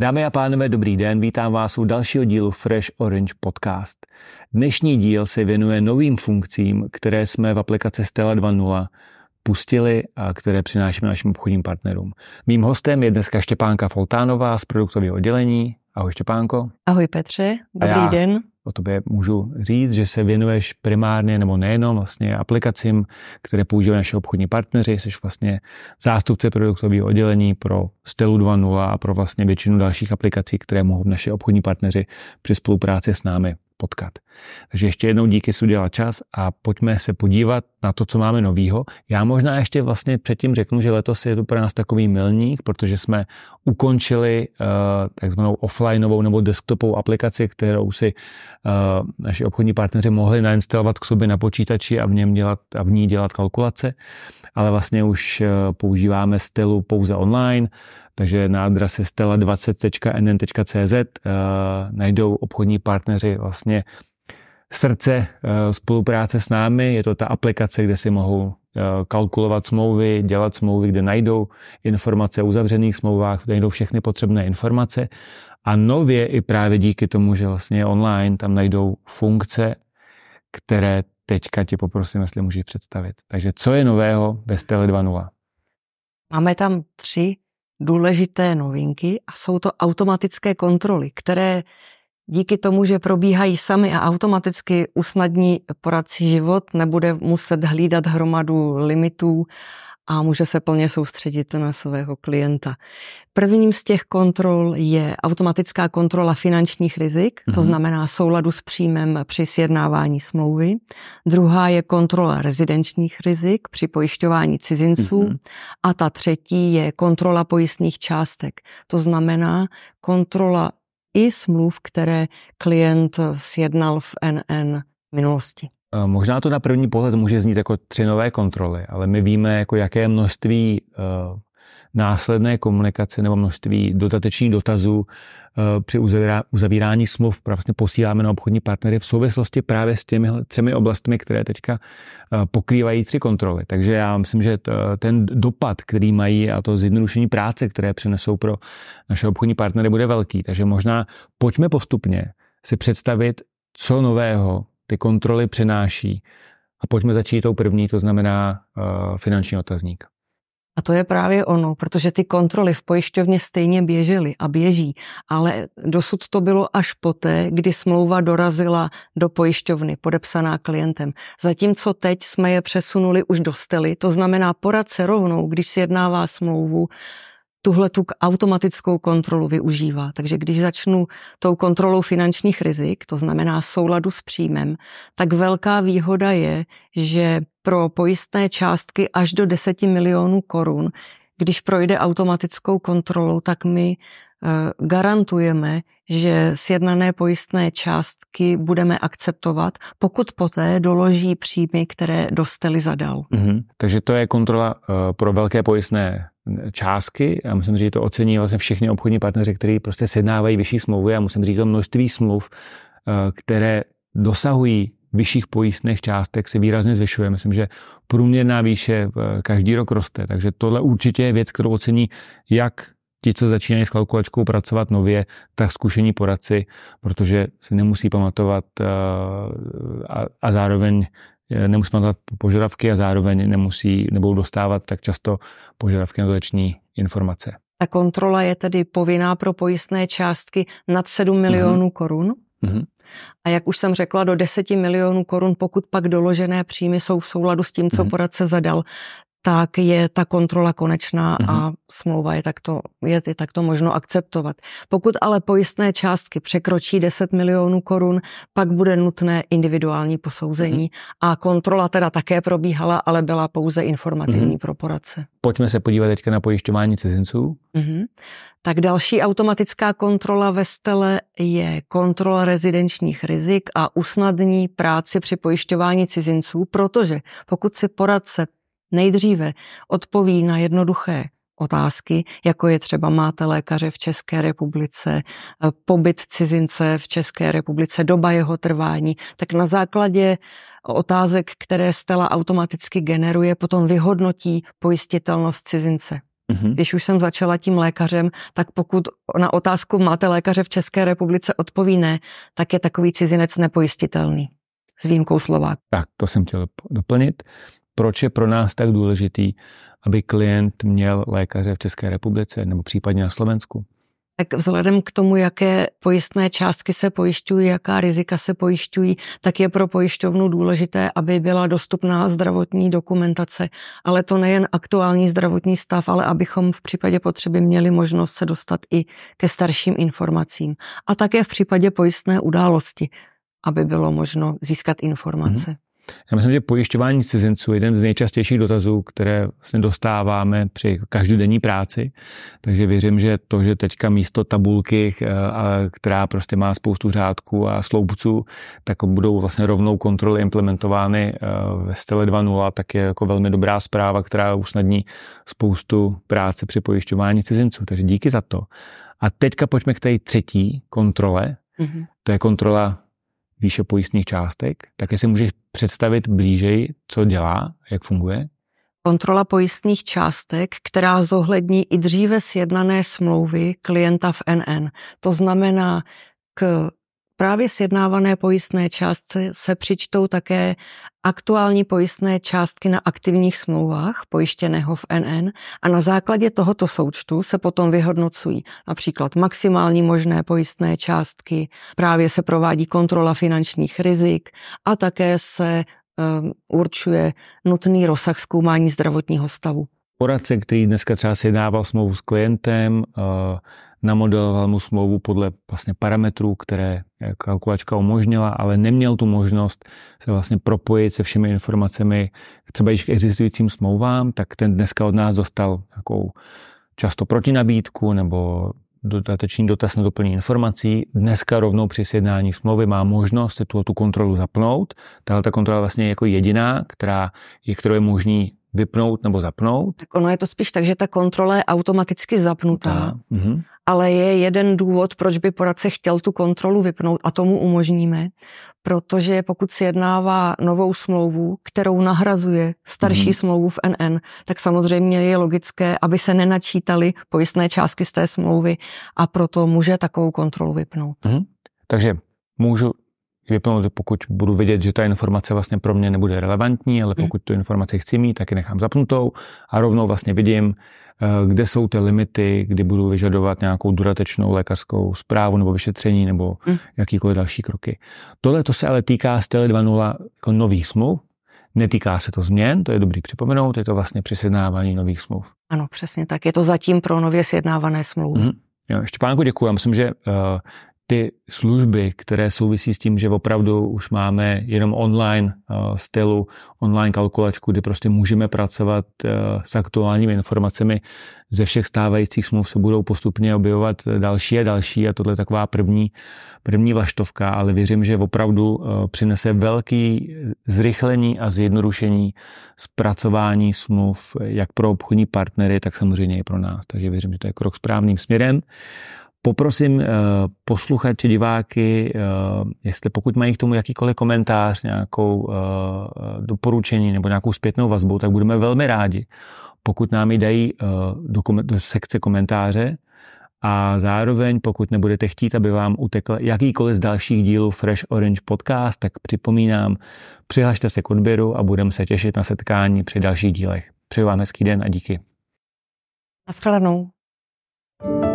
Dámy a pánové, dobrý den, vítám vás u dalšího dílu Fresh Orange Podcast. Dnešní díl se věnuje novým funkcím, které jsme v aplikaci Stella 2.0 pustili a které přinášíme našim obchodním partnerům. Mým hostem je dneska Štěpánka Foltánová z produktového oddělení. Ahoj Štěpánko. Ahoj Petře, dobrý den o tobě můžu říct, že se věnuješ primárně nebo nejenom vlastně aplikacím, které používají naše obchodní partneři, jsi vlastně zástupce produktového oddělení pro Stylu 2.0 a pro vlastně většinu dalších aplikací, které mohou naše obchodní partneři při spolupráci s námi potkat. Takže ještě jednou díky, že udělal čas a pojďme se podívat na to, co máme novýho. Já možná ještě vlastně předtím řeknu, že letos je to pro nás takový milník, protože jsme ukončili uh, takzvanou offlineovou nebo desktopovou aplikaci, kterou si uh, naši obchodní partneři mohli nainstalovat k sobě na počítači a v, něm dělat, a v ní dělat kalkulace, ale vlastně už uh, používáme stylu pouze online, takže na adrese stella20.nn.cz uh, najdou obchodní partneři vlastně srdce uh, spolupráce s námi. Je to ta aplikace, kde si mohou uh, kalkulovat smlouvy, dělat smlouvy, kde najdou informace o uzavřených smlouvách, kde najdou všechny potřebné informace. A nově i právě díky tomu, že vlastně online tam najdou funkce, které teďka ti poprosím, jestli můžeš představit. Takže co je nového ve Stele 2.0? Máme tam tři důležité novinky a jsou to automatické kontroly, které díky tomu, že probíhají sami a automaticky usnadní poradci život, nebude muset hlídat hromadu limitů a může se plně soustředit na svého klienta. Prvním z těch kontrol je automatická kontrola finančních rizik, to mhm. znamená souladu s příjmem při sjednávání smlouvy. Druhá je kontrola rezidenčních rizik při pojišťování cizinců. Mm-hmm. A ta třetí je kontrola pojistných částek, to znamená kontrola i smluv, které klient sjednal v NN minulosti. Eh, možná to na první pohled může znít jako tři nové kontroly, ale my víme, jako jaké množství uh, následné komunikace nebo množství dodatečných dotazů uh, při uzavírání smluv vlastně posíláme na obchodní partnery v souvislosti právě s těmi třemi oblastmi, které teďka pokrývají tři kontroly. Takže já myslím, že ten dopad, který mají a to zjednodušení práce, které přinesou pro naše obchodní partnery, bude velký. Takže možná pojďme postupně si představit, co nového ty kontroly přináší. A pojďme začít tou první, to znamená uh, finanční otazník. A to je právě ono, protože ty kontroly v pojišťovně stejně běžely a běží, ale dosud to bylo až poté, kdy smlouva dorazila do pojišťovny, podepsaná klientem. Zatímco teď jsme je přesunuli už do stely, to znamená poradce rovnou, když si jednává smlouvu, tuhle tu automatickou kontrolu využívá. Takže když začnu tou kontrolou finančních rizik, to znamená souladu s příjmem, tak velká výhoda je, že pro pojistné částky až do 10 milionů korun, když projde automatickou kontrolou, tak my eh, garantujeme, že sjednané pojistné částky budeme akceptovat, pokud poté doloží příjmy, které dostali zadal. Mm-hmm. Takže to je kontrola uh, pro velké pojistné částky. Já musím říct, že to ocení vlastně všichni obchodní partneři, kteří prostě sednávají vyšší smlouvy. A musím říct, to množství smluv, uh, které dosahují vyšších pojistných částek se výrazně zvyšuje. Myslím, že průměrná výše eh, každý rok roste, takže tohle určitě je věc, kterou ocení jak ti, co začínají s kalkulačkou pracovat nově, tak zkušení poradci, protože si nemusí pamatovat uh, a, a zároveň eh, nemusí pamatovat požadavky a zároveň nemusí, nebudou dostávat tak často požadavky na dodační informace. Ta kontrola je tedy povinná pro pojistné částky nad 7 milionů mm-hmm. korun. Mm-hmm. A jak už jsem řekla, do 10 milionů korun, pokud pak doložené příjmy jsou v souladu s tím, co mm-hmm. poradce zadal, tak je ta kontrola konečná mm-hmm. a mhm. smlouva je takto, je, je takto možno akceptovat. Pokud ale pojistné částky překročí 10 milionů korun, pak bude nutné individuální posouzení mm-hmm. a kontrola teda také probíhala, ale byla pouze informativní mm-hmm. pro poradce. Pojďme se podívat teďka na pojišťování cizinců. Mm-hmm. Tak další automatická kontrola ve stele je kontrola rezidenčních rizik a usnadní práci při pojišťování cizinců, protože pokud si poradce nejdříve odpoví na jednoduché otázky, jako je třeba máte lékaře v České republice, eh, pobyt cizince v České republice, doba jeho trvání, tak na základě otázek, které Stella automaticky generuje, potom vyhodnotí pojistitelnost cizince. Mm-hmm. Když už jsem začala tím lékařem, tak pokud na otázku máte lékaře v České republice odpoví ne, tak je takový cizinec nepojistitelný. S výjimkou Slovák. Tak, to jsem chtěl doplnit. Proč je pro nás tak důležitý, aby klient měl lékaře v České republice nebo případně na Slovensku? tak vzhledem k tomu, jaké pojistné částky se pojišťují, jaká rizika se pojišťují, tak je pro pojišťovnu důležité, aby byla dostupná zdravotní dokumentace. Ale to nejen aktuální zdravotní stav, ale abychom v případě potřeby měli možnost se dostat i ke starším informacím. A také v případě pojistné události, aby bylo možno získat informace. Mm-hmm. Já myslím, že pojišťování cizinců je jeden z nejčastějších dotazů, které vlastně dostáváme při každodenní práci. Takže věřím, že to, že teďka místo tabulky, eh, která prostě má spoustu řádků a sloupců, tak budou vlastně rovnou kontroly implementovány eh, ve style 2.0, tak je jako velmi dobrá zpráva, která usnadní spoustu práce při pojišťování cizinců. Takže díky za to. A teďka pojďme k té třetí kontrole. Mm-hmm. To je kontrola výše pojistných částek, tak jestli můžeš představit blížej, co dělá, jak funguje? Kontrola pojistných částek, která zohlední i dříve sjednané smlouvy klienta v NN. To znamená, k právě sjednávané pojistné částce se přičtou také aktuální pojistné částky na aktivních smlouvách pojištěného v NN a na základě tohoto součtu se potom vyhodnocují například maximální možné pojistné částky, právě se provádí kontrola finančních rizik a také se um, určuje nutný rozsah zkoumání zdravotního stavu. Poradce, který dneska třeba sjednával smlouvu s klientem, uh, namodeloval mu smlouvu podle vlastně parametrů, které kalkulačka umožnila, ale neměl tu možnost se vlastně propojit se všemi informacemi třeba již k existujícím smlouvám, tak ten dneska od nás dostal takovou často protinabídku nebo dodatečný dotaz na doplnění informací. Dneska rovnou při sjednání smlouvy má možnost tu, tu kontrolu zapnout. Tahle ta kontrola vlastně je jako jediná, která je, kterou je možný vypnout nebo zapnout. Tak ono je to spíš tak, že ta kontrola je automaticky zapnutá. Mm-hmm ale je jeden důvod, proč by poradce chtěl tu kontrolu vypnout a tomu umožníme, protože pokud si jednává novou smlouvu, kterou nahrazuje starší mm. smlouvu v NN, tak samozřejmě je logické, aby se nenačítaly pojistné částky z té smlouvy a proto může takovou kontrolu vypnout. Mm. Takže můžu vypnout, pokud budu vidět, že ta informace vlastně pro mě nebude relevantní, ale mhm. pokud tu informaci chci mít, tak ji nechám zapnutou a rovnou vlastně vidím, Eh, kde jsou ty limity, kdy budu vyžadovat nějakou dodatečnou lékařskou zprávu nebo vyšetření nebo mm. jakýkoliv další kroky. Tohle to se ale týká Stely 2.0 jako nových smluv, Netýká se to změn, to je dobrý připomenout, je to vlastně při sjednávání nových smluv. Ano, přesně tak. Je to zatím pro nově sjednávané smlouvy. Mm. Jo, Štěpánku, děkuji. Já myslím, že uh, ty služby, které souvisí s tím, že opravdu už máme jenom online uh, stylu, online kalkulačku, kdy prostě můžeme pracovat uh, s aktuálními informacemi ze všech stávajících smluv se budou postupně objevovat další a další a tohle je taková první, první vlaštovka, ale věřím, že opravdu uh, přinese velký zrychlení a zjednodušení zpracování smluv jak pro obchodní partnery, tak samozřejmě i pro nás. Takže věřím, že to je krok správným směrem. Poprosím uh, posluchače, diváky, uh, jestli pokud mají k tomu jakýkoliv komentář, nějakou uh, doporučení nebo nějakou zpětnou vazbu, tak budeme velmi rádi, pokud nám ji dají do, do sekce komentáře a zároveň, pokud nebudete chtít, aby vám utekl jakýkoliv z dalších dílů Fresh Orange Podcast, tak připomínám, přihlašte se k odběru a budeme se těšit na setkání při dalších dílech. Přeju vám hezký den a díky. Naschledanou. thank you